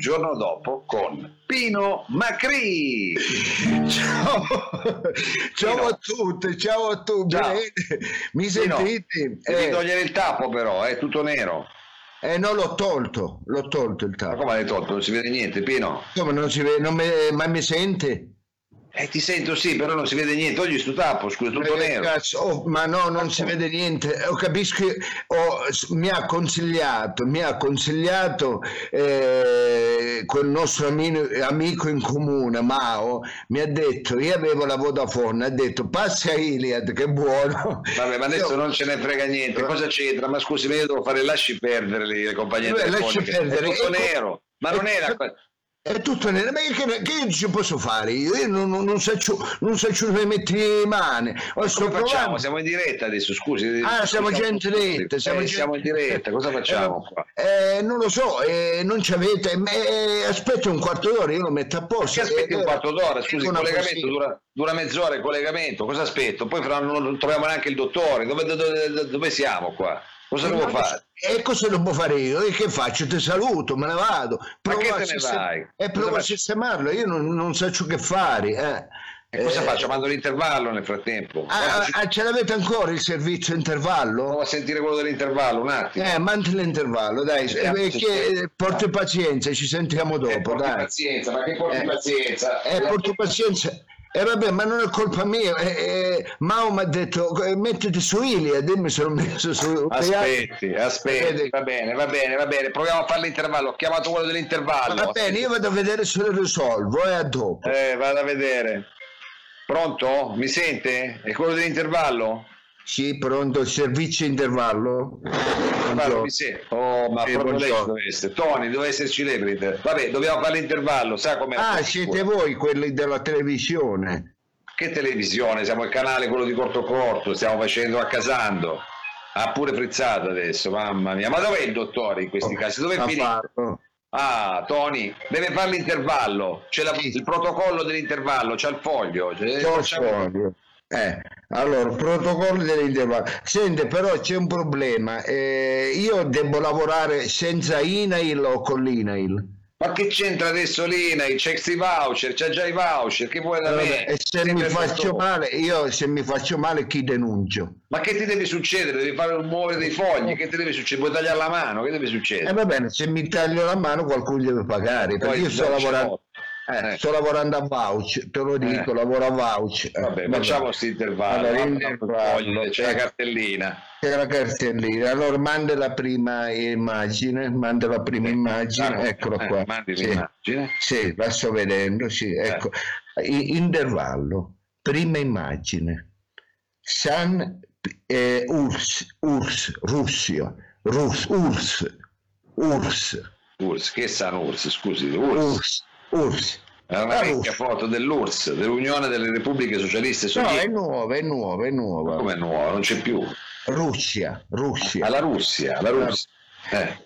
giorno dopo con Pino Macri. Ciao, ciao Pino. a tutti, ciao a tutti. Ciao. Mi sentite? Devi Eh, togliere il tappo però, è tutto nero. eh, no, l'ho tolto, l'ho tolto il Ma tappo. come l'hai tolto? Non si vede niente, Pino. Come non si vede, non mi- ma mi sente? Eh, ti sento sì, però non si vede niente. Togli sto tappo, scusa, tutto Eh, nero. cazzo, oh, ma no, non si vede niente. Eh, capisco, che- oh, mi ha consigliato, mi ha consigliato eh, quel nostro amico, amico in comune, Mao, mi ha detto, io avevo la Vodafone, ha detto passa Iliad, che buono. Vabbè, ma adesso Io- non ce ne frega niente. Cosa c'entra? Ma scusi, ma io devo fare lasci perdere le, compagnie Beh, lasci telefoniche. perdere. È tutto Ecco- nero. Ma non era... È tutto nero, ma che, che io ci posso fare? Io, io non, non, non so, non dove mettere le mani. Come facciamo? provando. Siamo in diretta adesso, scusi. Ah, siamo già in diretta. Eh, Siamo, già- siamo in diretta, cosa facciamo qua? Eh, non lo so, eh, non ci avete. eh, aspetta un quarto d'ora, io lo metto a posto. Che aspetti Eh, un quarto d'ora? Scusi, il collegamento dura, dura mezz'ora il collegamento, cosa aspetto? Poi fra non, troviamo neanche il dottore, dove- dove- dove siamo qua? Cosa devo fare? E cosa devo fare io? E che faccio? Ti saluto, me ne vado. Ma che te ne vai? E provo a sistemarlo, io non, non so che fare. Eh. E cosa Eh, faccio? Mando l'intervallo nel frattempo. Ah, ci- ah, ce l'avete ancora il servizio intervallo? Provo a sentire quello dell'intervallo un attimo. Eh, mandi l'intervallo, dai, eh, se che- eh, porti pazienza, ci sentiamo Eh, dopo, porti dai. pazienza, ma che porti Eh. pazienza? Eh, porti pazienza. E vabbè, ma non è colpa mia. Eh, eh, Mao mi ha detto, eh, mettiti su Ilia, dimmi se l'ho messo su... Aspetti, aspetti, va bene, va bene, va bene, proviamo a fare l'intervallo, ho chiamato quello dell'intervallo. Va bene, io vado a vedere se lo risolvo, e a dopo. Eh, vado a vedere. Pronto? Mi sente? È quello dell'intervallo? Sì, pronto, il servizio intervallo? Buongiorno. Oh, ma Sì, proprio lei essere. Tony, deve esserci lei per Vabbè, dobbiamo fare l'intervallo, sa com'è? Ah, siete voi quelli della televisione? Che televisione? Siamo il canale quello di Corto Corto, stiamo facendo a Casando. Ha pure frizzato adesso, mamma mia. Ma dov'è il dottore in questi casi? Dove fatto. Ah, Tony, deve fare l'intervallo. C'è la- il protocollo dell'intervallo, c'è il foglio. C'è- il foglio. Eh, allora, protocollo dell'intervallo. Sente, però c'è un problema. eh, io devo lavorare senza INAIL o con l'INAIL. Ma che c'entra adesso l'INAI? C'è i voucher, c'è già i voucher, che vuoi da me? e se Sempre mi faccio male, io se mi faccio male chi denuncio? Ma che ti deve succedere? Devi fare muovere dei fogli, che ti deve succedere? Puoi tagliare la mano, che deve E succedere? va bene, se mi taglio la mano qualcuno deve pagare, perché Poi io sto lavorando. Eh, Eh. sto lavorando a vouch, te lo dico, Eh. lavoro a vouch. Eh, Vabbè, vabbè. facciamo questo intervallo. Allora, intervallo. C'è la cartellina. C'è la cartellina, allora manda la prima immagine, manda la prima immagine, Ah, eccola eh, qua. mandi Sì. l'immagine. Sì, la sto vedendo, sì, ecco. I- Intervallo, prima immagine. San eh, Urs, Urs, Russia, Rus, Urs, Urs, URSS, che San URSS, scusi, URSS. Urs, Urs. È una La vecchia foto dell'URSS, dell'Unione delle Repubbliche Socialiste No, è Sovietiche. nuova, è nuova, è nuova. Come nuovo, non c'è più. Russia, Russia. Alla Russia, la Russia. Eh.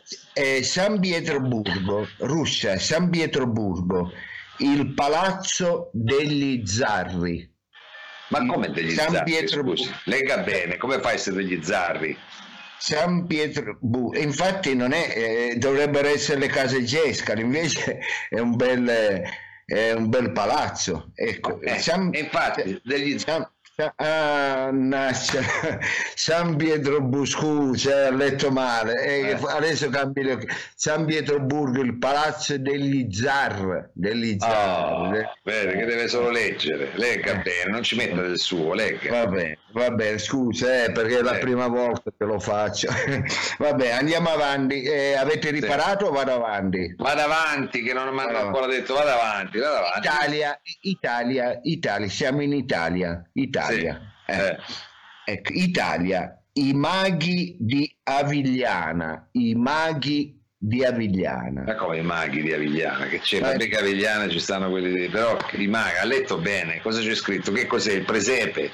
Eh, San Pietroburgo, Russia, San Pietroburgo, il palazzo degli zarri. Ma come degli San zarri, Pietro- scusi? Lega bene, come fai a essere degli zarri? San Pietroburgo, infatti non è, eh, dovrebbero essere le case Gescari, invece è un bel, eh, è un bel palazzo. Ecco, Eh, San, infatti, degli zarri. San, ah, nascia, San Pietroburgo, scusa, ho letto male, eh, Eh. adesso cambi le- San Pietroburgo, il palazzo degli zar, degli zar. Oh, vedi che deve solo leggere, legga bene, non ci metta del suo, legga. Vabbè, vabbè, scusa, eh, perché è la Eh. prima volta che lo faccio. vabbè, andiamo avanti. Eh, avete riparato o vado avanti? Vada avanti, che non mi hanno ancora detto, vada avanti, vada avanti. Italia, Italia, Italia, siamo in Italia. Italia. Sì. Eh, Eh. Ecco, Italia, i maghi di Avigliana, i maghi di Avigliana. Ma come i maghi di Avigliana? Che c'è? Vabbè Eh. che Avigliana ci stanno quelli di... Però i maghi, ha letto bene, cosa c'è scritto? Che cos'è? Il presepe?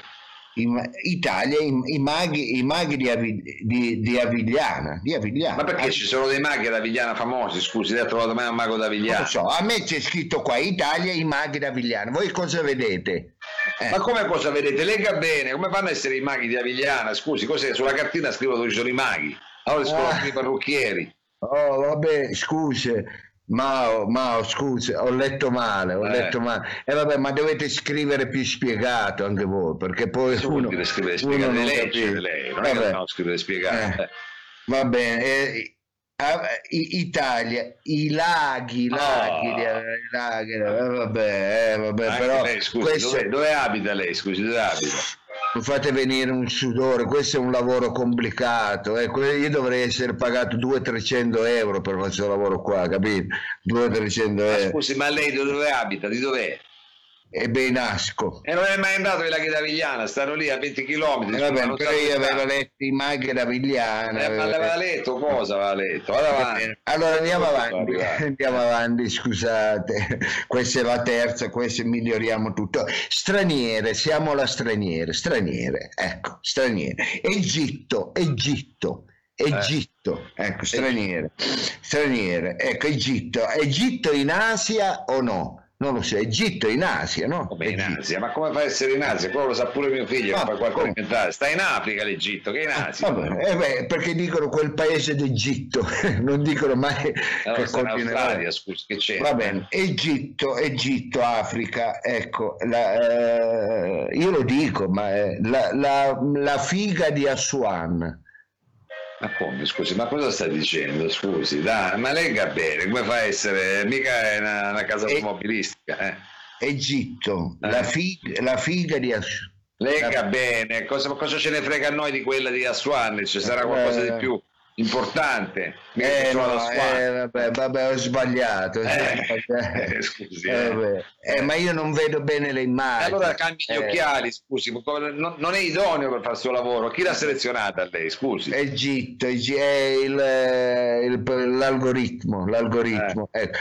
Italia, i, i maghi, i maghi di, Avi- di- di Avigliana, di Avigliana. Ma perché Ah, ci sono dei maghi ad Avigliana famosi? Scusi, lei ha trovato mai un mago Non d'Avigliana? lo so, a me c'è scritto qua Italia, i maghi di Avigliana. Voi cosa vedete? Eh. Ma come cosa vedete? Lega bene, come fanno a essere i maghi di Avigliana? Scusi, cos'è? Sulla cartina scrivo dove ci sono i maghi. Allora scrivono ah. i parrucchieri. Oh, vabbè, scusi. Mao, Mao, scusa, ho letto male, ho eh. letto male. E eh, vabbè, ma dovete scrivere più spiegato anche voi, perché poi Che uno, scrivere spiegato, uno legge lei, non vabbè. è che scrivere spiegato. Eh. Va bene, eh, Italia, i laghi, i laghi, i laghi, eh, vabbè, eh, vabbè però lei, scusi, questo... dove, dove abita lei? Scusi, dove abita? mi fate venire un sudore, questo è un lavoro complicato, eh. io dovrei essere pagato 200-300 euro per questo lavoro qua, capito? 200-300 euro. scusi, ma lei dove abita? Di dov'è? E Benasco. E non è mai andato ai laghi d'Avigliana, stanno lì a 20 km. Eh vabbè, però io avevo letto i maghi d'Avigliana. Eh, ma l'aveva letto cosa aveva letto? Allora andiamo avanti, andiamo avanti, scusate, questa è la terza, questa miglioriamo tutto. Straniere, siamo la straniere, straniere, ecco, straniere. Egitto, Egitto. Egitto, eh. ecco, straniere, straniere, ecco, Egitto, Egitto in Asia o no? Non lo so, Egitto in Asia, no? Come in Asia? Ma come fa a essere in Asia? Quello lo sa pure mio figlio, ah, qualcosa sta in Africa l'Egitto, che è in ah, Asia. Vabbè, eh beh, perché dicono quel paese d'Egitto, non dicono mai allora, che continuerà. scusi, che c'è? Va bene, Egitto, Egitto, Africa, ecco, la, eh, io lo dico, ma eh, la, la, la figa di Assuan ma come, scusi, ma cosa stai dicendo? Scusi, dai, ma legga bene, come fa a essere? Mica è una, una casa automobilistica, eh? Egitto, eh. La, figa, la, figa, di Assuan. Lega bene, cosa, cosa, ce ne frega a noi di quella di Assuan? Ci sarà qualcosa di eh. più? Importante. Eh, no, eh, vabbè, vabbè, ho sbagliato. Eh, eh, scusi, eh. Eh, ma io non vedo bene le immagini. Allora cambi gli occhiali, scusi, non, non, è idoneo per fare il suo lavoro. Chi l'ha selezionata lei, scusi? Egitto, è il, il, l'algoritmo, l'algoritmo. Ecco.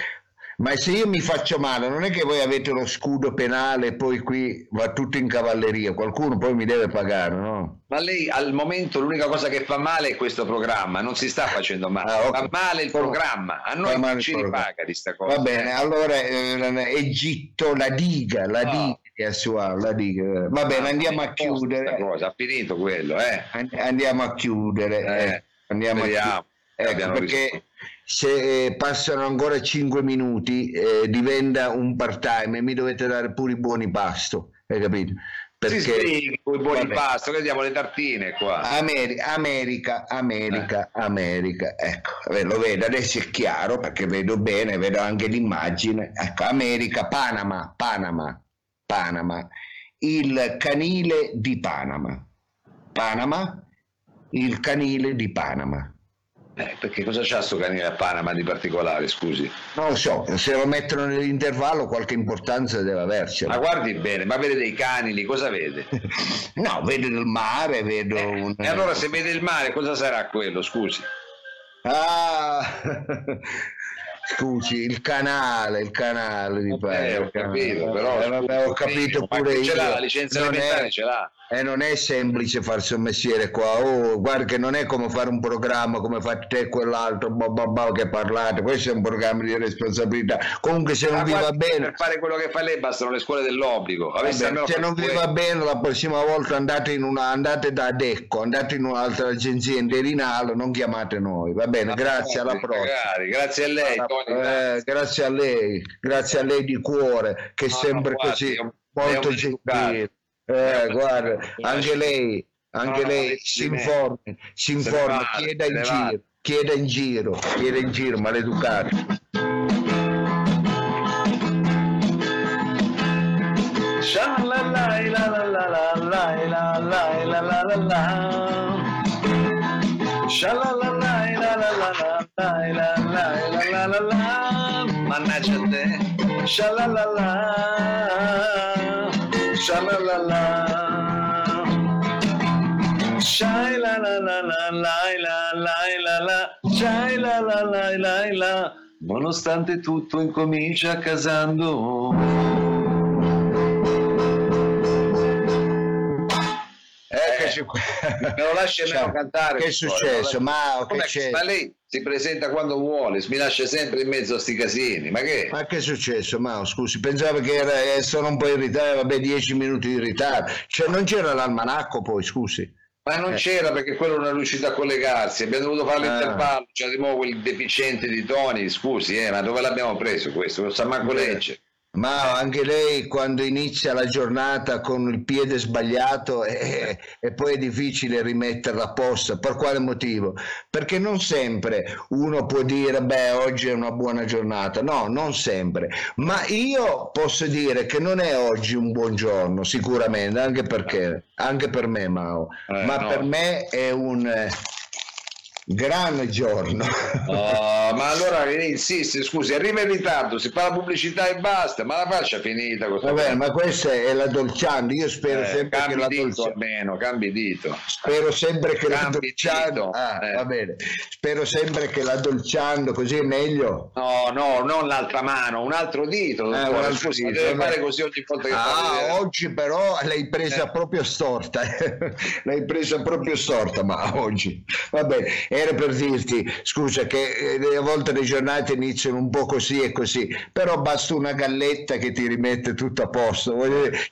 Ma se io mi faccio male, non è che voi avete lo scudo penale e poi qui va tutto in cavalleria, qualcuno poi mi deve pagare, no? Ma lei al momento l'unica cosa che fa male è questo programma, non si sta facendo male, ah, okay. fa male il programma, a noi non ci ripaga di sta cosa. Va bene, allora eh, Egitto, la diga, la no. diga è sua, la diga. Va bene, andiamo a chiudere. Cosa, ha finito quello, eh? Andiamo a chiudere, eh. Eh. andiamo Speriamo. a chiudere. Ecco, perché... Risposto se eh, passano ancora 5 minuti eh, diventa un part time e mi dovete dare pure i buoni pasto, hai capito? Perché sì, i buoni vabbè. pasto, che diamo le tartine qua. America, America, America, eh. America. Ecco, lo vedo, adesso è chiaro perché vedo bene, vedo anche l'immagine. Ecco, America, Panama, Panama, Panama, il canile di Panama. Panama, il canile di Panama. Eh, perché cosa c'ha sto canile a Panama di particolare, scusi? Non lo so, se lo mettono nell'intervallo qualche importanza deve averci. Ma guardi bene, ma vede dei canili, cosa vede? no, vedo il mare, vedo... Eh, un... E allora se vede il mare cosa sarà quello, scusi? Ah... Scusi, il canale, il canale di okay, Ho capito, però... Eh, vabbè, ho capito pure io. Ce l'ha, la licenza elementare ce l'ha. E non è semplice farsi un mestiere qua, oh, guarda che non è come fare un programma come fate te e quell'altro, bo, bo, bo, che parlate, questo è un programma di responsabilità. Comunque se non ah, vi va bene... Per fare quello che fa lei bastano le scuole dell'obbligo. Vabbè, se non vi va bene la prossima volta andate, in una, andate da Decco, andate in un'altra agenzia interinale, non chiamate noi, va bene, grazie, alla prossima. Magari, grazie a lei, alla, Tony, grazie. Eh, grazie. a lei, grazie a lei di cuore, che è sempre così, molto gentile. Eh, guarda, anche lei, anche lei si informi, si informi, chieda in giro, chieda in giro, chieda in giro, maleducato. Mannaggia a te. Shalalala. Shalalala. Shai la la la la la la la la la Shai la la la la la Nonostante tutto incomincia casando Eccoci qua. Me lo lasci almeno cantare. Che è successo? Ma, che c'è? ma lei si presenta quando vuole, mi lascia sempre in mezzo a sti casini. Ma che? Ma che è successo, Mao? Scusi, pensavo che era, eh, sono un po' in ritardo, vabbè, dieci minuti di ritardo. Cioè, non c'era l'almanacco poi, scusi. Ma non Eh. c'era perché quello non è riuscito a collegarsi, abbiamo dovuto fare Ah. l'intervallo, c'è di nuovo quel deficiente di Tony, scusi, eh, ma dove l'abbiamo preso questo? Lo sa manco legge. Ma anche lei quando inizia la giornata con il piede sbagliato e, e poi è difficile rimetterla a posto. Per quale motivo? Perché non sempre uno può dire beh oggi è una buona giornata. No, non sempre. Ma io posso dire che non è oggi un buon giorno, sicuramente, anche perché, anche per me Mao, Eh, ma no. per me è un eh, gran giorno. Oh, ma allora insiste, scusi, arriva in ritardo, si fa la pubblicità e basta, ma la faccia finita questa Va bene, cosa. ma questa è la dolciando. Io spero Eh, sempre che la dolciando. almeno, cambi dito. Spero sempre che la Cambi dolciando, dito, ah, eh. va bene. Spero sempre che la dolciando così è meglio. No, no, non l'altra mano, un altro dito. dottore, un altro scusi, dito, deve vabbè. fare così ogni volta che Ah, oggi però l'hai presa Eh. proprio storta, l'hai presa proprio storta, ma oggi va bene, era per dirti, scusa, che eh, a volte le giornate iniziano un po' così e così, però basta una galletta che ti rimette tutto a posto.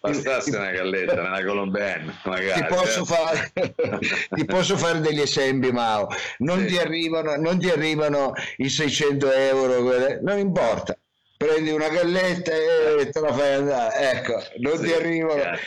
Bastasse una galletta, una colombiana, magari. ti posso, eh. fare, ti posso fare degli esempi, Mao. Non, Sì. ti arrivano, non ti arrivano i 600 euro, non importa. Prendi una galletta e te la fai andare. Ecco, non Sì, ti arrivano. chiaro.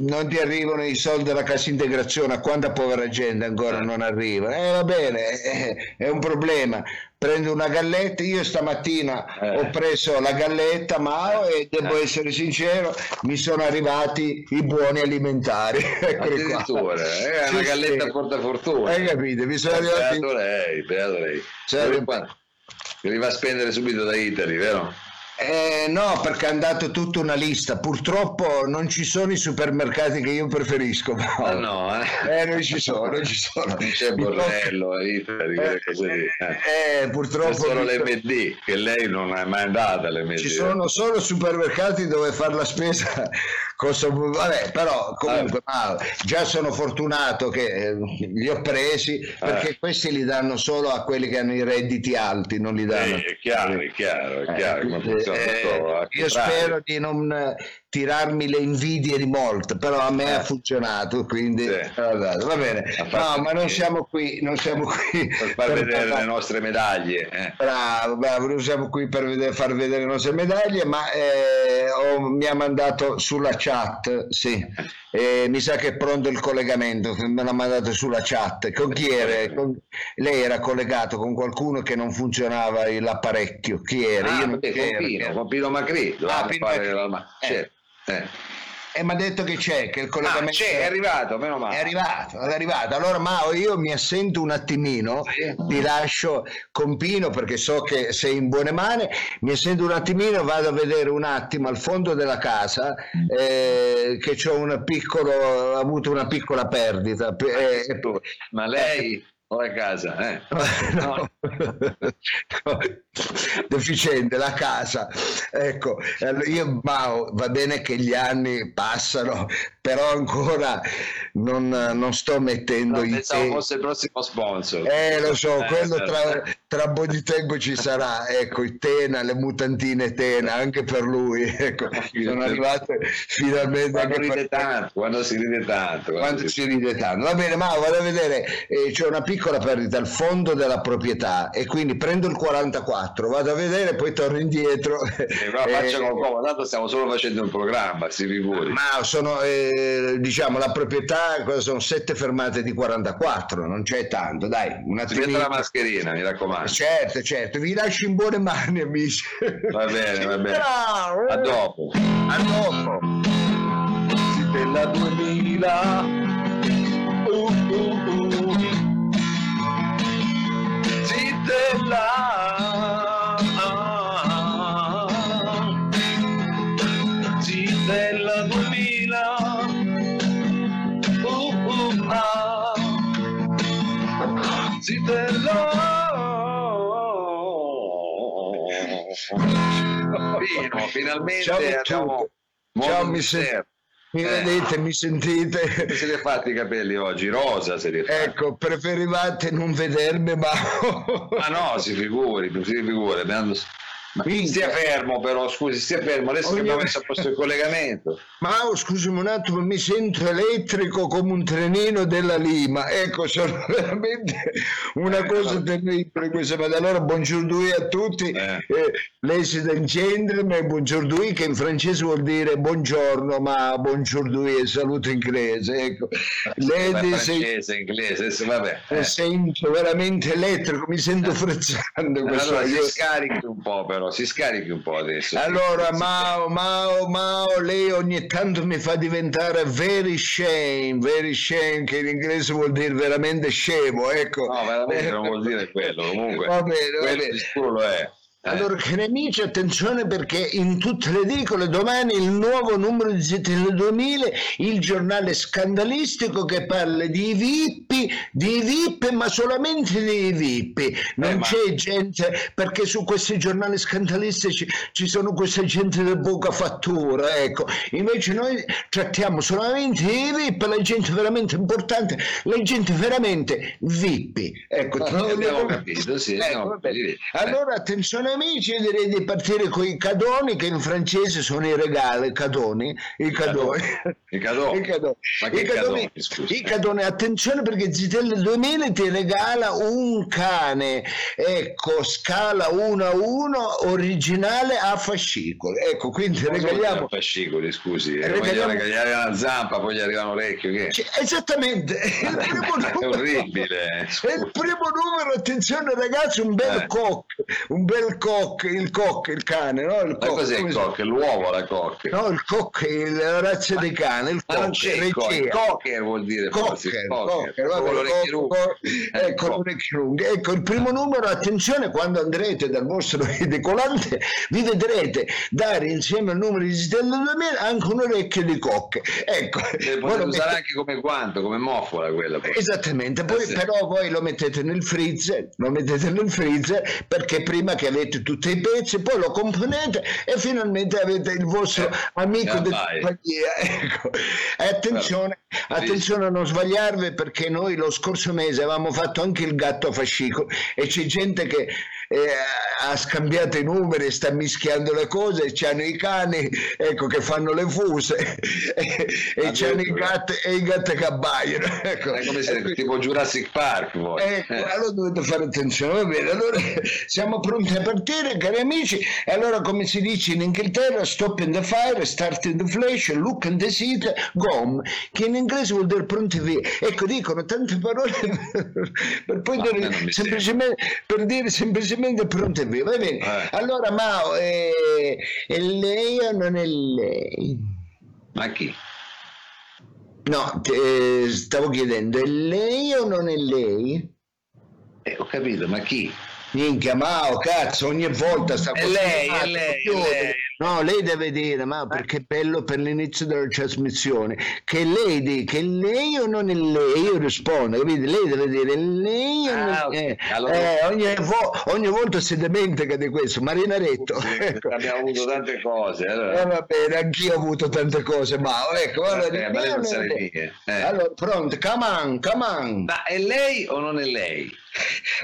Non ti arrivano i soldi della cassa integrazione, a quanta povera gente ancora Eh. non arriva? Eh, va bene, eh, è un problema. Prendo una galletta, io stamattina Eh. ho preso la galletta Mao e devo Eh. essere sincero, mi sono arrivati i buoni alimentari. Addirittura, è Sì, una galletta sì. portafortuna. Hai capito? Mi sono arrivati... Beato lei, beato lei. Sì, Dove qua? Li va a spendere subito da Italy, vero? Eh, no, perché è andato tutta una lista. Purtroppo non ci sono i supermercati che io preferisco. Mao. Ah no, eh. Eh, non ci sono, non ci sono. Non c'è borrello, Italy, quelle cose lì. Eh. Eh, purtroppo solo mi- l'MD, che lei non è mai andata all'MD. ci sono solo supermercati dove fare la spesa costa vabbè però comunque Ah. già sono fortunato che eh, li ho presi perché Eh. questi li danno solo a quelli che hanno i redditi alti non li danno Eh, è chiaro, è chiaro, è Eh, chiaro al io spero di non tirarmi le invidie di molto, però a me Eh. ha funzionato, quindi Sì. eh, va bene. No, ma non siamo qui, non siamo qui per far per vedere parlare- le nostre medaglie. eh. Bravo, bravo, non siamo qui per vedere- far vedere le nostre medaglie, ma eh, ho- mi ha mandato sulla chat, sì, mi sa che è pronto il collegamento, me l'ha mandato sulla chat. Con chi era? Con- lei era collegato con qualcuno che non funzionava l'apparecchio, chi era? Ah, Io non c'ero, con Pino, con Pino Macri, dovevamo Pino Macri. Eh. certo, eh. E mi ha detto che c'è, che il Ah, collegamento c'è, è arrivato, meno male. È arrivato, è arrivato. Allora Mao, io mi assento un attimino, Sì. ti lascio con Pino perché so che sei in buone mani, mi assento un attimino, vado a vedere un attimo al fondo della casa eh, che c'ho un piccolo, ho avuto una piccola perdita. eh, Ma lei o a casa? Eh. No. Deficiente la casa ecco io Mao va bene che gli anni passano però ancora non, non sto mettendo No, i pensavo te- fosse il prossimo sponsor. eh lo so Eh, quello certo. tra, tra un po' di tempo ci sarà ecco i Tena le mutantine Tena anche per lui ecco sono arrivate finalmente Quando anche per ride tanto, quando si ride tanto. quando si- si ride tanto. Va bene, ma vado a vedere, eh, c'è una piccola perdita al fondo della proprietà e quindi prendo il 44, vado a vedere, poi torno indietro. Eh, ma faccia Eh, qualcosa, tanto stiamo solo facendo un programma, si figuri. ma sono, eh, diciamo, la proprietà cosa sono sette fermate di 44, non c'è tanto, dai, un Si attimino. metta la mascherina, mi raccomando. Certo, certo, vi lascio in buone mani, amici. Va bene, va bene. Ciao. A dopo. A dopo. Della 2000. Zitella. Zitella 2000. Uh, uh, ah. Zitella. Pino, finalmente Ciao, abbiamo Ciao, modo mi Mi vedete, mi sentite? Che siete fatti i capelli oggi? Rosa siete fatti. Ecco, preferivate non vedermi, ma... Ma no, si figuri, si figuri. abbiamo- Ma stia fermo però, scusi, stia fermo, adesso che Ogni- abbiamo messo a posto il collegamento. Mao, scusami un attimo, mi sento elettrico come un trenino della Lima. Ecco, sono veramente una Eh, cosa no. terribile questa mattina. Allora, buongiorno a tutti. Eh. Eh, ladies and gentlemen, buongiorno che in francese vuol dire buongiorno, ma buongiorno è saluto inglese. Ecco. Ma Ladies and francese, inglese, adesso vabbè. mi eh. sento veramente elettrico, mi sento frezzando questo. Allora si Io- scarichi un po' però, si scarichi un po' adesso. Allora. Mao, Mao, Mao, lei ogni tanto mi fa diventare very shame, very shame, che in inglese vuol dire veramente scemo, ecco. No, veramente non vuol dire quello, comunque. Va bene, va quello bene. di sicuro lo è. Eh. Allora, cari amici, attenzione perché in tutte le edicole domani il nuovo numero di ZTL 2000, il giornale scandalistico che parla di VIP, di VIP, ma solamente di VIP. Non Eh, ma- c'è gente, perché su questi giornali scandalistici ci sono questa gente di poca fattura, ecco. Invece noi trattiamo solamente i VIP, la gente veramente importante, la gente veramente VIP. Ecco, No, abbiamo capito, sì, Ecco, capito. Eh. Allora, attenzione amici, io direi di partire con i cadoni, che in francese sono i regali, cadoni, i cadoni. I cadoni. I cadoni. I cadoni, cadoni, scusa? i cadoni, attenzione perché Zitelle 2000 ti regala un cane, ecco, scala 1 a 1, originale a fascicolo. Ecco, quindi dire regaliamo... fascicoli, scusi, eh, Regaliamo- regalare una zampa, poi gli arriva un orecchio, che? Cioè, Esattamente, è il primo È numero. orribile. È il primo numero, attenzione ragazzi, un bel Eh. cock, un bel cock, il cock, il cane, no? Il Ma cock, cos'è il cock? L'uovo la cock? No, il cock è la razza di cane, il cock, c'è il cock, cocker vuol dire Cocker, cocker, cocker, Eh, ecco. Ecco il primo numero, attenzione, quando andrete dal vostro decolante vi vedrete dare insieme al numero di Stella 2000 anche un orecchio di cock. Ecco, Eh, voi Potete lo usare anche come guanto, come moffola quella. poi. Esattamente, poi Eh però voi lo mettete nel freezer, lo mettete nel freezer perché prima che avete tutti i pezzi, poi lo componete e finalmente avete il vostro Eh, amico di compagnia. Ecco. E attenzione, attenzione a non sbagliarvi perché noi lo scorso mese avevamo fatto anche il gatto a fascicolo e c'è gente che ha scambiato i numeri, sta mischiando le cose, c'hanno i cani ecco, che fanno le fuse e, e c'hanno i gatti e i gatti che abbaiano. Ecco. È come se tipo Jurassic Park voi. Ecco, Eh. allora dovete fare attenzione, va bene, allora siamo pronti a partire cari amici e allora come si dice in Inghilterra stop in the fire, start in the flash, look in the seat, gom, che in inglese vuol dire pronti via, ecco dicono tante parole per poi dire semplicemente, per dire semplicemente pronti via, va bene, Eh. allora Mao, eh, è lei o non è lei? Ma chi? No, te- stavo chiedendo, è lei o non è lei? Eh, ho capito, ma chi? Minchia, Mao, cazzo, ogni volta sta È lei, è lei, è lei. No, lei deve dire, ma perché è bello per l'inizio della trasmissione, che lei dica, è lei o non è lei? Io rispondo, capite? Lei deve dire, è lei o non Ah, è ok. eh, Allora- eh, ogni, vo- ogni volta si dimentica di questo, Marinaretto. Sì, ecco. Abbiamo avuto tante cose. Eh, Allora. va bene, anch'io ho avuto tante cose, Mao, ecco, allora, Eh, ma le non mie. Eh. allora, pronto, come on, come on. Ma è lei o non è lei?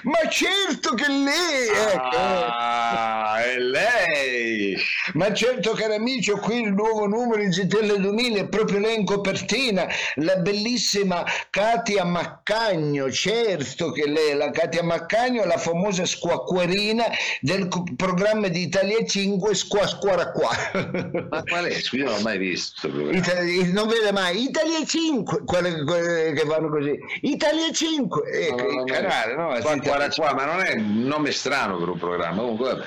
Ma certo che lei, ecco. Ah, è lei! Ma certo cari amici, ho qui il nuovo numero di Zitelle 2000, è proprio lei in copertina, la bellissima Katia Maccagno, certo che lei, la Katia Maccagno, la famosa squacquerina del programma di Italia 5 Squa Squara qua. Ma qual è? Scusi, io non l'ho mai visto. questo programma. Ita- non vede mai Italia 5 quelle, quelle che fanno così Italia 5 ecco No, no, canale no? Qua, qua, qua, ma non è un nome strano per un programma. Comunque, vabbè.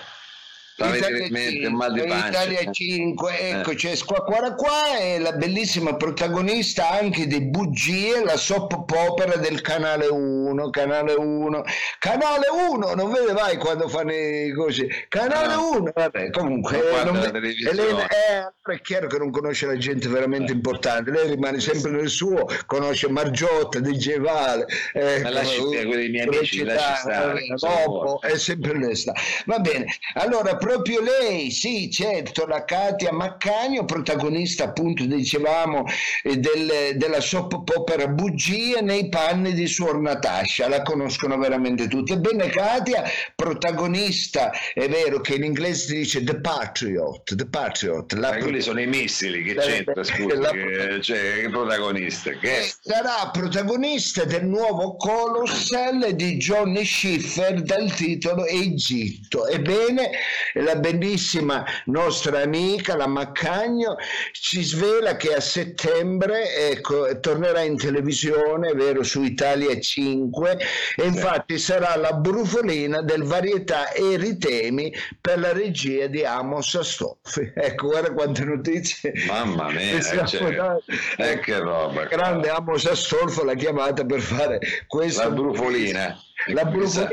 Italia in mente 5, un mal di pancia. Italia 5, ecco Eh. c'è qua qua è la bellissima protagonista anche di Bugie, la soap opera del canale 1, canale 1, canale 1, non vede mai quando fanno così, canale No. 1, vabbè comunque Non eh, non televisione. Elena, eh, è chiaro che non conosce la gente veramente importante, lei rimane sempre nel suo, conosce Margiotta, DJ Vale, eh, Ma lasci quelli miei come amici, città, lasci stare, eh, sono dopo, morti. è sempre lei sta. Va bene, allora proprio lei, sì, certo, la Katia Maccagno, protagonista appunto, dicevamo, eh, del, della soap opera Bugie nei panni di Suor Natascia, la conoscono veramente tutti. Ebbene, Katia, protagonista, è vero che in inglese si dice The Patriot, The Patriot. La... quelli sono i missili, che c'entra, scusa, la... che, cioè, che protagonista? Che... Eh, sarà protagonista del nuovo Colossal di Johnny Schiffer dal titolo Egitto. Ebbene, la bellissima nostra amica, la Maccagno, ci svela che a settembre ecco, tornerà in televisione, vero, su Italia 5, e infatti sarà la brufolina del varietà Eritemi per la regia di Amos Astolfi. Ecco, guarda quante notizie. Mamma mia, cioè, eh, che roba. Grande Amos Astolfo l'ha chiamata per fare questa... La brufolina. La. Chissà,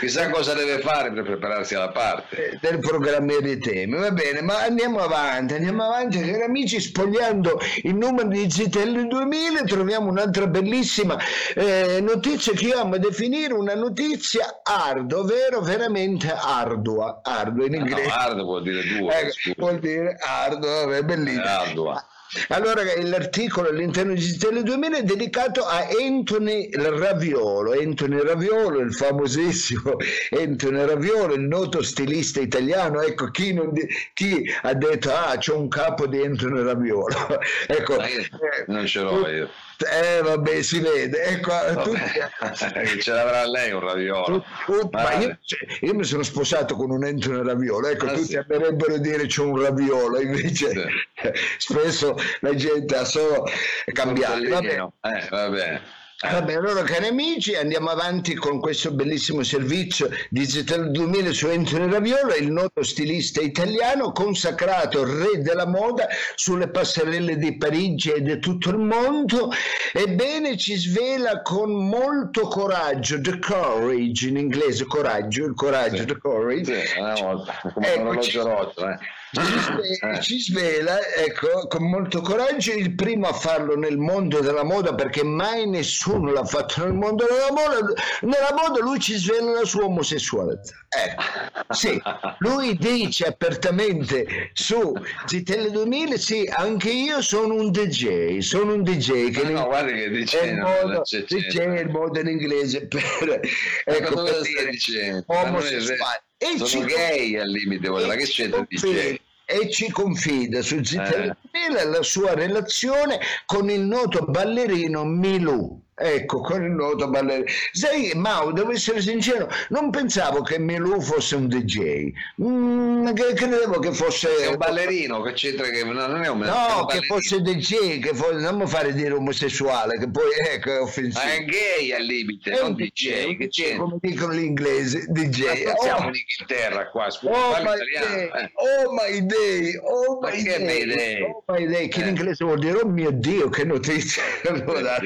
chissà, cosa deve fare per prepararsi alla parte. Eh, del programma dei temi. Va bene, ma andiamo avanti, andiamo avanti, cari amici, spogliando il numero di Zitelli 2000 troviamo un'altra bellissima eh, notizia che io amo definire una notizia hard, ovvero veramente ardua. Ardua in inglese. No, hard vuol dire due. Eh, vuol dire ardua, è bellissimo. Ardua. Allora, l'articolo all'interno di Tele 2000 è dedicato a Anthony Raviolo. Anthony Raviolo, il famosissimo Anthony Raviolo, il noto stilista italiano. Ecco, chi, di, chi ha detto, ah, c'è un capo di Anthony Raviolo. ecco, eh, non ce l'ho io. Eh vabbè, si vede. Ecco, tutti... ce l'avrà lei un raviolo. Tu, ma io, io, mi sono sposato con un Anthony Raviolo. Ecco, ah, tutti sì. amerebbero dire c'è un raviolo, invece sì. spesso la gente ha solo cambiato. Eh, va bene. Vabbè, allora cari amici, andiamo avanti con questo bellissimo servizio Digital 2000 su Anthony Raviolo, il noto stilista italiano consacrato re della moda sulle passerelle di Parigi e di tutto il mondo. Ebbene, ci svela con molto coraggio, the courage in inglese, coraggio, il coraggio, sì. the courage. Sì, una volta, come ecco, un orologio rotto, eh ci svela, ci svela, ecco, con molto coraggio, il primo a farlo nel mondo della moda, perché mai nessuno l'ha fatto nel mondo della moda. Nella moda lui ci svela la sua omosessualità. Ecco, sì, lui dice apertamente su Zitelle 2000, sì, anche io sono un DJ, sono un DJ. Che no, no guarda che DJ, è il modo, DJ è il modo in inglese per, ecco, per dire omosessuale. E sono ci gay al limite, ma che c'entra DJ? e ci confida su Zitella eh. la sua relazione con il noto ballerino Milù. Ecco, con il noto ballerino. Sai, Mao, devo essere sincero, non pensavo che Milù fosse un DJ. Mm, che credevo che fosse... È un ballerino, che c'entra che non è un... No, un che fosse DJ, che fosse... non mi fare dire omosessuale, che poi ecco, è offensivo. Ma è gay al limite, è non DJ, che c'entra? Come dicono gli inglesi, DJ. Ma siamo oh. in Inghilterra qua, scusa, oh, my day, eh. oh my day, oh my, my day, day, oh my day, che eh. in inglese vuol dire, oh mio Dio, che notizia. allora,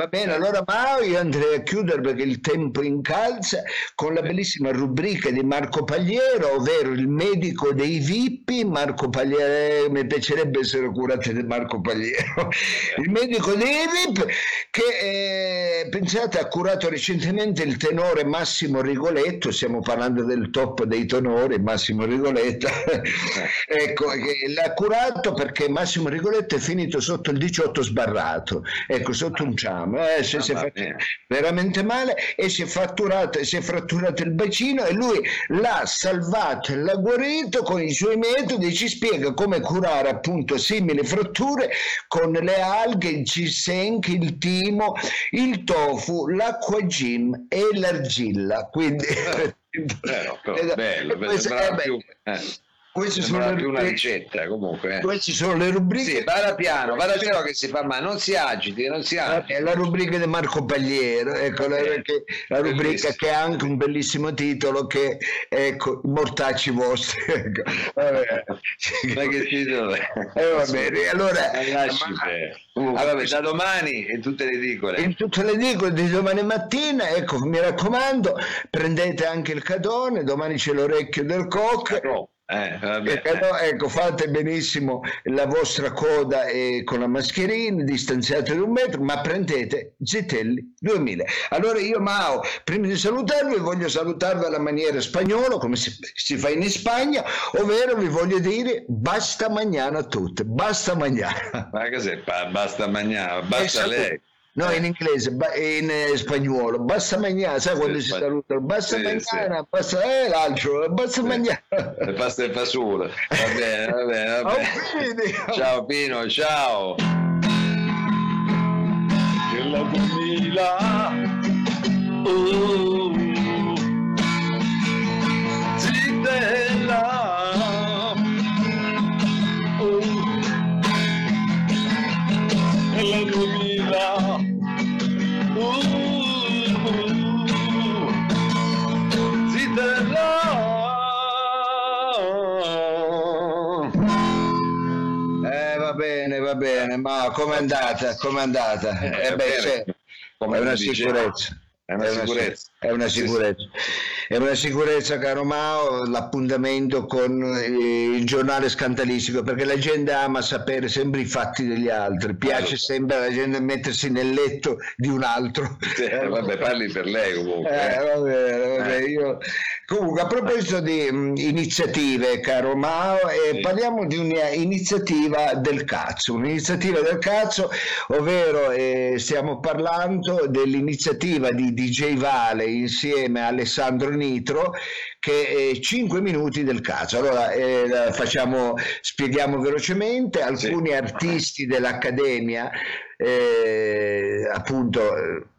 Va bene, allora Mao io andrei a chiudere perché il tempo incalza con la bellissima rubrica di Marco Pagliero, ovvero il medico dei VIP. Marco Pagliero, eh, mi piacerebbe essere curato di Marco Pagliero, il medico dei VIP che eh, pensate ha curato recentemente il tenore Massimo Rigoletto, stiamo parlando del top dei tenori, Massimo Rigoletto, ecco, l'ha curato perché Massimo Rigoletto è finito sotto il 18 sbarrato, ecco, sotto un ciamo. Eh, si, si è fatto veramente male e si è fratturato, si è fratturato il bacino e lui l'ha salvato e l'ha guarito con i suoi metodi ci spiega come curare appunto simili fratture con le alghe, il ginseng, il timo, il tofu, l'acqua gym e l'argilla. Quindi... Eh, bello, bello, bello, più, eh. Queste sono le una ricetta comunque. Eh. Queste sono le rubriche. Sì, vada piano, vada piano che si fa male, non si agiti, non si agiti. È la rubrica di Marco Pagliero, ecco, la, la rubrica che ha anche un bellissimo titolo che ecco, Mortacci vostri. Ecco. Vabbè. Ma che titolo è? Eh, va bene, allora... Ma, vabbè, da domani in tutte le edicole. In tutte le edicole di domani mattina, ecco, mi raccomando, prendete anche il cadone, domani c'è l'orecchio del cock. Eh, vabbè. Però, ecco, fate benissimo la vostra coda eh, con la mascherina, distanziate di un metro, ma prendete Zitelli 2000. Allora io, Mao, prima di salutarvi, voglio salutarvi alla maniera spagnola, come si, si fa in Spagna, ovvero vi voglio dire basta mañana a tutte, basta mañana. Ma cos'è? Pa- Basta mangiare, basta lei. No, in inglese, in eh, spagnolo, basta mañana, sai quando si salutano, basta sì, mañana, basta, eh, l'altro, basta mañana. Le pasta e fasura. Va bene, va bene, va Oh, bene. Ciao Pino, ciao. Nella 2000 oh, com'è andata? Com'è andata? Eh, Eh, beh, bene. c'è- Come è una dice, sicurezza. È una sicurezza. È una sicurezza. È una sicurezza, caro Mao, l'appuntamento con eh, il giornale scandalistico, perché la gente ama sapere sempre i fatti degli altri, piace lo so. sempre alla gente mettersi nel letto di un altro. Eh, vabbè, parli per lei comunque. Eh, eh. va bene, va bene, Eh. io- Comunque, a proposito di mh, iniziative, caro Mao, eh, parliamo di un'iniziativa del cazzo, un'iniziativa del cazzo, ovvero eh, stiamo parlando dell'iniziativa di DJ Vale insieme a Alessandro Nitro che è 5 minuti del cazzo. Allora, eh, facciamo, spieghiamo velocemente, alcuni artisti dell'Accademia, eh, appunto...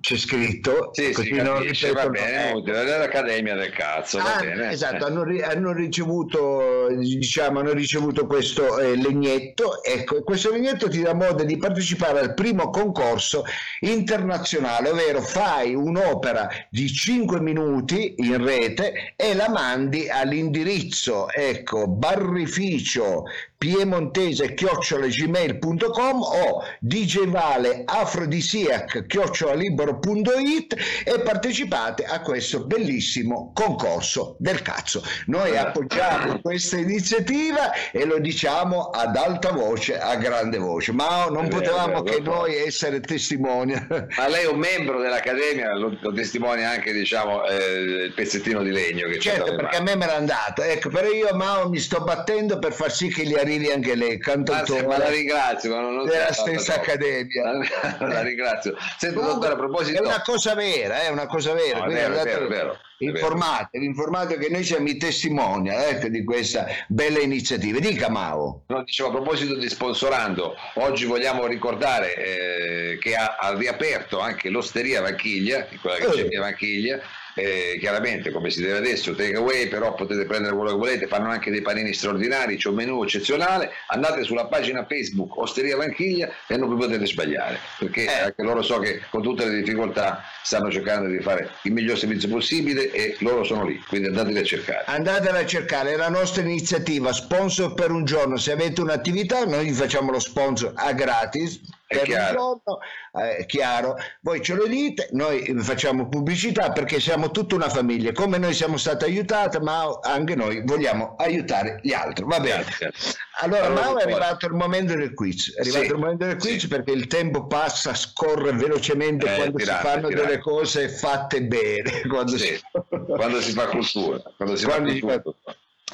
eh, c'è scritto Sì, così sì, non capisce, va bene, ecco. dell'Accademia del cazzo, va Ah, bene. esatto, eh. hanno, ri- hanno ricevuto, diciamo, hanno ricevuto questo eh, legnetto. Ecco, questo legnetto ti dà modo di partecipare al primo concorso internazionale, ovvero fai un'opera di 5 minuti in rete e la mandi all'indirizzo, ecco, barrificio piemontese chiocciolagmail.com o djvale afrodisiac chiocciolalibero.it e partecipate a questo bellissimo concorso del cazzo. Noi appoggiamo questa iniziativa e lo diciamo ad alta voce, a grande voce, ma non vero, potevamo vero, che noi essere testimoni. Ma lei è un membro dell'Accademia, lo, lo testimonia anche diciamo, eh, il pezzettino di legno che c'è Certo, perché a me me l'ha dato, ecco, però io Mao mi sto battendo per far sì che gli arrivi anche lei, Anzi, cantautore ma la ringrazio, ma non, della stessa troppo. accademia. La, la ringrazio. Comunque, dottore, a proposito... È una cosa vera, è una cosa vera. No, è vero, è vero, è vero. Informatevi, informatevi che noi siamo i testimoni ecco, di questa bella iniziativa. Dica Mao. No, dicevo, a proposito di sponsorando, oggi vogliamo ricordare eh, che ha, ha riaperto anche l'osteria Vanchiglia, quella che Eh. c'è via Vanchiglia, eh, chiaramente come si deve adesso, take away, però potete prendere quello che volete, fanno anche dei panini straordinari, c'è un menù eccezionale, andate sulla pagina Facebook Osteria Vanchiglia e non vi potete sbagliare, perché Eh. anche loro so che con tutte le difficoltà stanno cercando di fare il miglior servizio possibile e loro sono lì, quindi andateli a cercare. Andatela a cercare, è la nostra iniziativa, sponsor per un giorno. Se avete un'attività, noi vi facciamo lo sponsor a gratis. Per un chiaro. giorno, eh, è chiaro, voi ce lo dite, noi facciamo pubblicità perché siamo tutta una famiglia. Come noi siamo stati aiutati, ma anche noi vogliamo aiutare gli altri. Va bene. Allora, Allora, Mao è arrivato il momento del quiz. È arrivato Sì, il momento del quiz sì. perché il tempo passa, scorre velocemente Eh, quando tirate, si fanno tirate. delle cose fatte bene. Quando Sì, si... quando si fa cultura, quando si Quando fa cultura,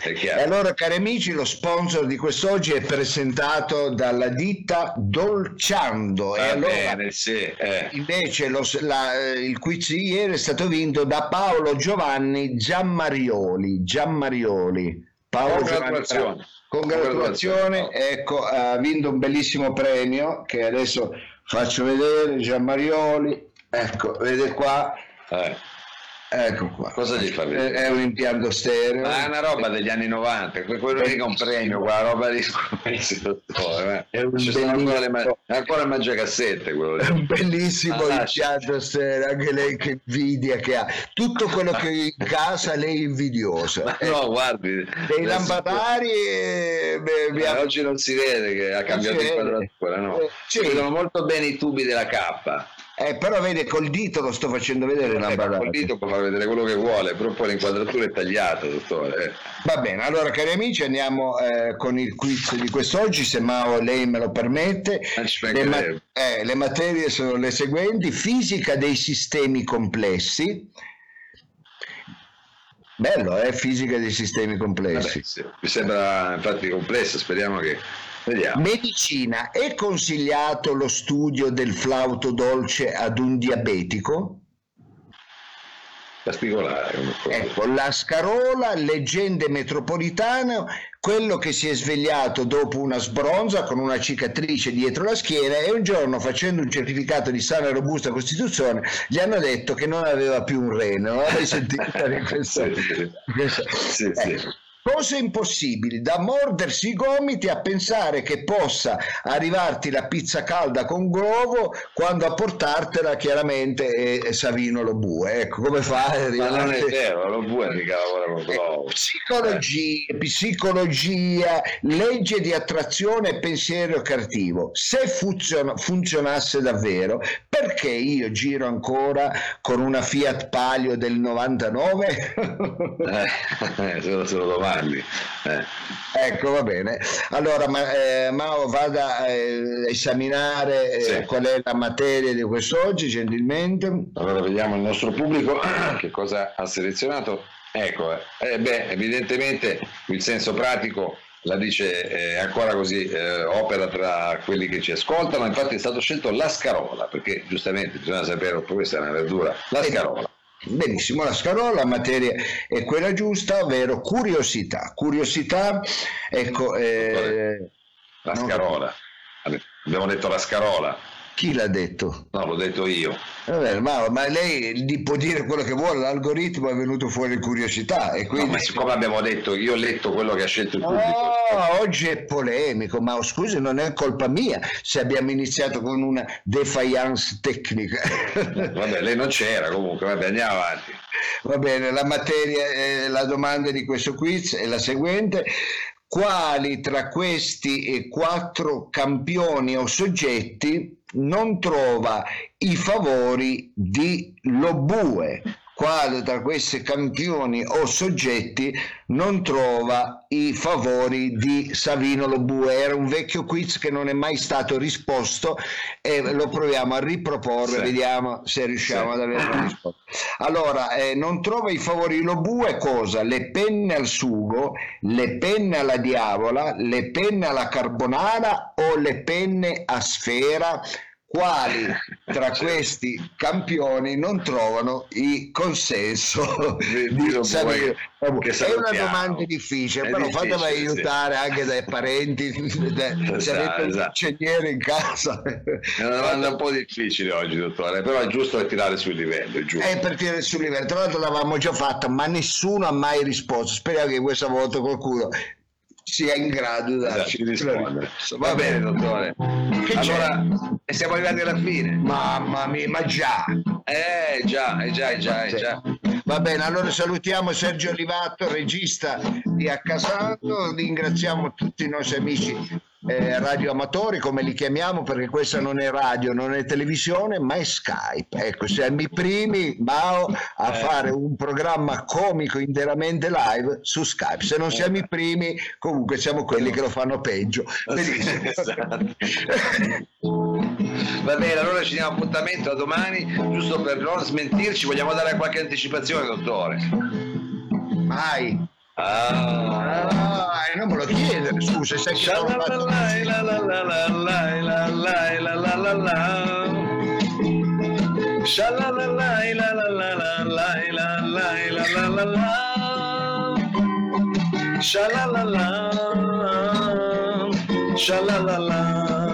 E allora, cari amici, lo sponsor di quest'oggi è presentato dalla ditta Dolciando. e Va allora, bene, sì, eh. invece, lo- la- il quiz di ieri è stato vinto da Paolo Giovanni Giammarioli. Giammarioli. Paolo. Giovanni, congratulazioni. Ecco, ha vinto un bellissimo premio che adesso faccio vedere. Giammarioli. Ecco, vede qua. Eh. Ecco qua. Cosa gli fa vedere? È un impianto stereo. Ma è una roba degli anni 90, que- quello lì che è un premio, quella roba lì scommessi, dottore. È un eh. Ci sono ancora le, ma- ancora il mangiacassette quello È un lì. bellissimo Ah, impianto stereo, anche lei che invidia che ha. Tutto quello che in casa lei è invidiosa. Ma Ecco, no, guardi. dei lampadari e beh, Eh, oggi non si vede che ha cambiato si inquadratura, no? Eh, Si sì. vedono molto bene i tubi della K. Eh, però vede col dito lo sto facendo vedere eh, col dito può far vedere quello che vuole però poi l'inquadratura è tagliata dottore eh. va bene allora cari amici andiamo eh, con il quiz di quest'oggi se Mao lei me lo permette le, ma- eh, le materie sono le seguenti fisica dei sistemi complessi Bello, eh? Fisica dei sistemi complessi. Vabbè, sì. Mi sembra infatti complesso, speriamo che Vediamo. Medicina, è consigliato lo studio del flauto dolce ad un diabetico? Particolare. Ecco, la scarola, leggende metropolitane, quello che si è svegliato dopo una sbronza con una cicatrice dietro la schiena e un giorno facendo un certificato di sana e robusta costituzione gli hanno detto che non aveva più un rene. Non avevi sentito di questo? sì, sì. Sì, sì. Cose impossibili, da mordersi i gomiti a pensare che possa arrivarti la pizza calda con globo quando a portartela chiaramente è Savino lo bue. Ecco come fa a Ma non è vero, lo bue mica lavora con globo. Psicologia, eh. psicologia, legge di attrazione e pensiero cattivo. Se funziona, funzionasse davvero, perché io giro ancora con una Fiat Palio del 99? eh, se lo domani anni. Eh. Ecco, va bene. Allora, ma, eh, Mao vada a eh, esaminare eh, sì. qual è la materia di quest'oggi, gentilmente. Allora, vediamo il nostro pubblico che cosa ha selezionato. Ecco, eh, beh, evidentemente il senso pratico la dice eh, ancora così, eh, opera tra quelli che ci ascoltano, infatti è stato scelto la scarola, perché giustamente bisogna sapere, questa è una verdura, la scarola. Benissimo, la scarola, la materia è quella giusta, ovvero curiosità. Curiosità, ecco... Eh, la scarola, abbiamo detto la scarola. Chi l'ha detto? No, l'ho detto io. Vabbè, ma, ma, lei può dire quello che vuole, l'algoritmo è venuto fuori curiosità. E quindi... No, ma siccome abbiamo detto, io ho letto quello che ha scelto il pubblico. Oh, oggi è polemico, ma scusi, non è colpa mia se abbiamo iniziato con una defiance tecnica. Vabbè, lei non c'era comunque, vabbè, andiamo avanti. Va bene, la materia, eh, la domanda di questo quiz è la seguente quali tra questi quattro campioni o soggetti non trova i favori di Lobue quale tra questi campioni o soggetti non trova i favori di Savino Lobue. Era un vecchio quiz che non è mai stato risposto e lo proviamo a riproporre, sì. vediamo se riusciamo sì. ad avere una risposta. Allora, eh, non trova i favori Lobue cosa? Le penne al sugo, le penne alla diavola, le penne alla carbonara o le penne a sfera? Quali tra questi campioni non trovano il consenso di, di Samir. È una domanda difficile, è però difficile, fatemi aiutare sì. anche dai parenti, da, se avete un esatto. ingegnere in casa. È una domanda un po' difficile oggi, dottore, però è giusto tirare sul livello. È, è per tirare sul livello, tra l'altro l'avevamo già fatta, ma nessuno ha mai risposto. Speriamo che questa volta qualcuno sia in grado di darci esatto, rispondere. Va bene, dottore. Che allora, c'è? siamo arrivati alla fine. Mamma mia, ma già. Eh già, eh già, eh già, eh già. Va bene, allora salutiamo Sergio Olivato, regista di Accasato, ringraziamo tutti i nostri amici eh, radioamatori, come li chiamiamo, perché questa non è radio, non è televisione, ma è Skype. Ecco, siamo i primi, Mao, a eh. fare un programma comico interamente live su Skype. Se non siamo i primi, comunque siamo quelli che lo fanno peggio. Benissimo. Esatto. Va bene, allora ci diamo appuntamento a domani, giusto per non smentirci, vogliamo dare qualche anticipazione, dottore? Mai. Ah, ah non me lo chiedere, scusa, sai che non la la la la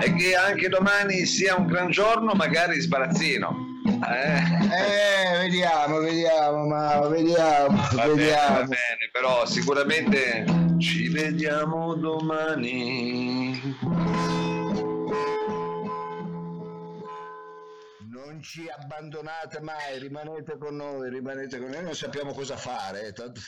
E che anche domani sia un gran giorno, magari sbarazzino. Eh. eh, vediamo, vediamo, ma vediamo, va vediamo. Bene, va bene, però sicuramente ci vediamo domani. Non ci abbandonate mai, rimanete con noi, rimanete con noi, non sappiamo cosa fare. Tanto...